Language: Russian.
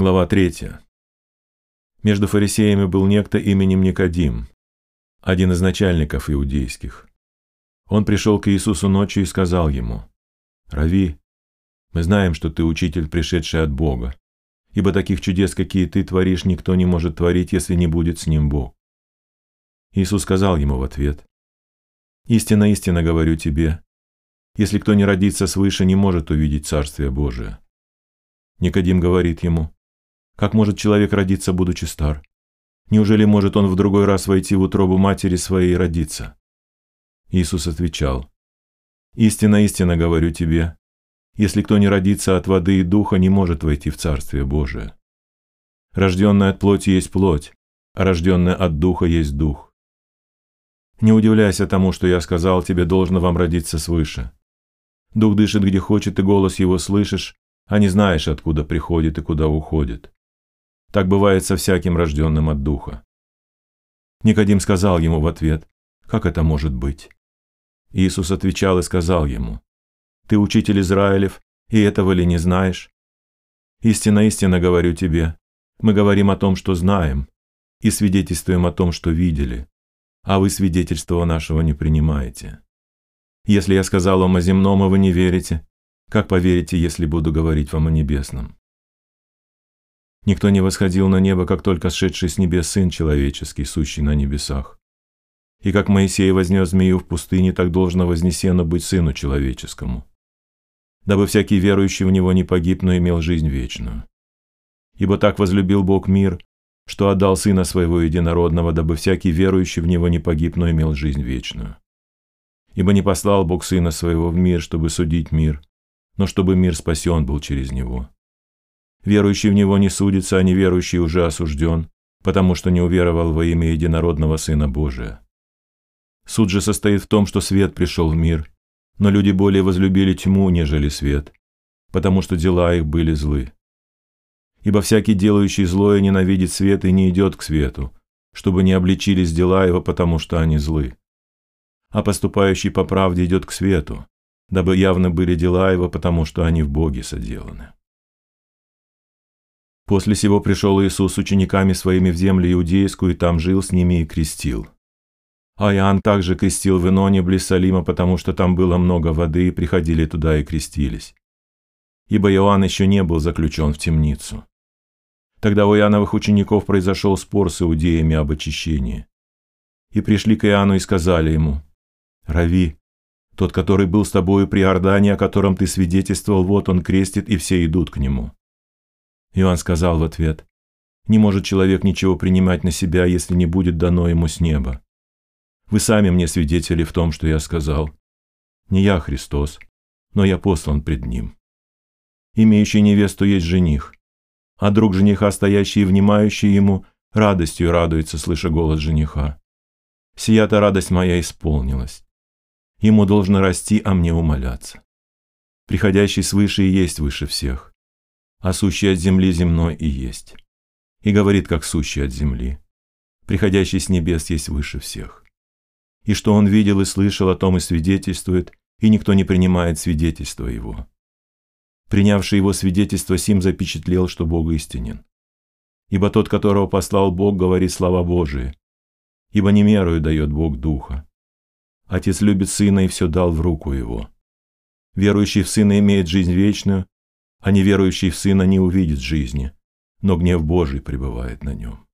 Глава 3. Между фарисеями был некто именем Никодим, один из начальников иудейских. Он пришел к Иисусу ночью и сказал ему, «Рави, мы знаем, что ты учитель, пришедший от Бога, ибо таких чудес, какие ты творишь, никто не может творить, если не будет с ним Бог». Иисус сказал ему в ответ, «Истинно, истинно говорю тебе, если кто не родится свыше, не может увидеть Царствие Божие». Никодим говорит ему, как может человек родиться, будучи стар? Неужели может он в другой раз войти в утробу матери своей и родиться? Иисус отвечал, «Истинно, истинно говорю тебе, если кто не родится от воды и духа, не может войти в Царствие Божие. Рожденное от плоти есть плоть, а рожденное от духа есть дух. Не удивляйся тому, что я сказал тебе, должно вам родиться свыше. Дух дышит, где хочет, и голос его слышишь, а не знаешь, откуда приходит и куда уходит. Так бывает со всяким рожденным от духа. Никодим сказал ему в ответ, как это может быть? Иисус отвечал и сказал ему, ты учитель Израилев, и этого ли не знаешь? Истинно, истинно говорю тебе, мы говорим о том, что знаем, и свидетельствуем о том, что видели, а вы свидетельства нашего не принимаете. Если я сказал вам о земном, а вы не верите, как поверите, если буду говорить вам о небесном? Никто не восходил на небо, как только сшедший с небес Сын Человеческий, сущий на небесах. И как Моисей вознес змею в пустыне, так должно вознесено быть Сыну Человеческому. Дабы всякий верующий в Него не погиб, но имел жизнь вечную. Ибо так возлюбил Бог мир, что отдал Сына Своего Единородного, дабы всякий верующий в Него не погиб, но имел жизнь вечную. Ибо не послал Бог Сына Своего в мир, чтобы судить мир, но чтобы мир спасен был через Него. Верующий в Него не судится, а неверующий уже осужден, потому что не уверовал во имя единородного Сына Божия. Суд же состоит в том, что свет пришел в мир, но люди более возлюбили тьму, нежели свет, потому что дела их были злы. Ибо всякий, делающий злое, ненавидит свет и не идет к свету, чтобы не обличились дела его, потому что они злы. А поступающий по правде идет к свету, дабы явно были дела его, потому что они в Боге соделаны. После сего пришел Иисус с учениками своими в землю иудейскую, и там жил с ними и крестил. А Иоанн также крестил в Иноне близ Салима, потому что там было много воды, и приходили туда и крестились. Ибо Иоанн еще не был заключен в темницу. Тогда у Иоанновых учеников произошел спор с иудеями об очищении. И пришли к Иоанну и сказали ему, «Рави, тот, который был с тобою при Ордане, о котором ты свидетельствовал, вот он крестит, и все идут к нему». Иоанн сказал в ответ, «Не может человек ничего принимать на себя, если не будет дано ему с неба. Вы сами мне свидетели в том, что я сказал. Не я Христос, но я послан пред Ним. Имеющий невесту есть жених, а друг жениха, стоящий и внимающий ему, радостью радуется, слыша голос жениха. Сия-то радость моя исполнилась. Ему должно расти, а мне умоляться. Приходящий свыше и есть выше всех а сущий от земли земной и есть. И говорит, как сущий от земли. Приходящий с небес есть выше всех. И что он видел и слышал, о том и свидетельствует, и никто не принимает свидетельства его. Принявший его свидетельство Сим запечатлел, что Бог истинен. Ибо тот, которого послал Бог, говорит слова Божии. Ибо не мерою дает Бог Духа. Отец любит Сына и все дал в руку Его. Верующий в Сына имеет жизнь вечную, а неверующий в Сына не увидит жизни, но гнев Божий пребывает на нем.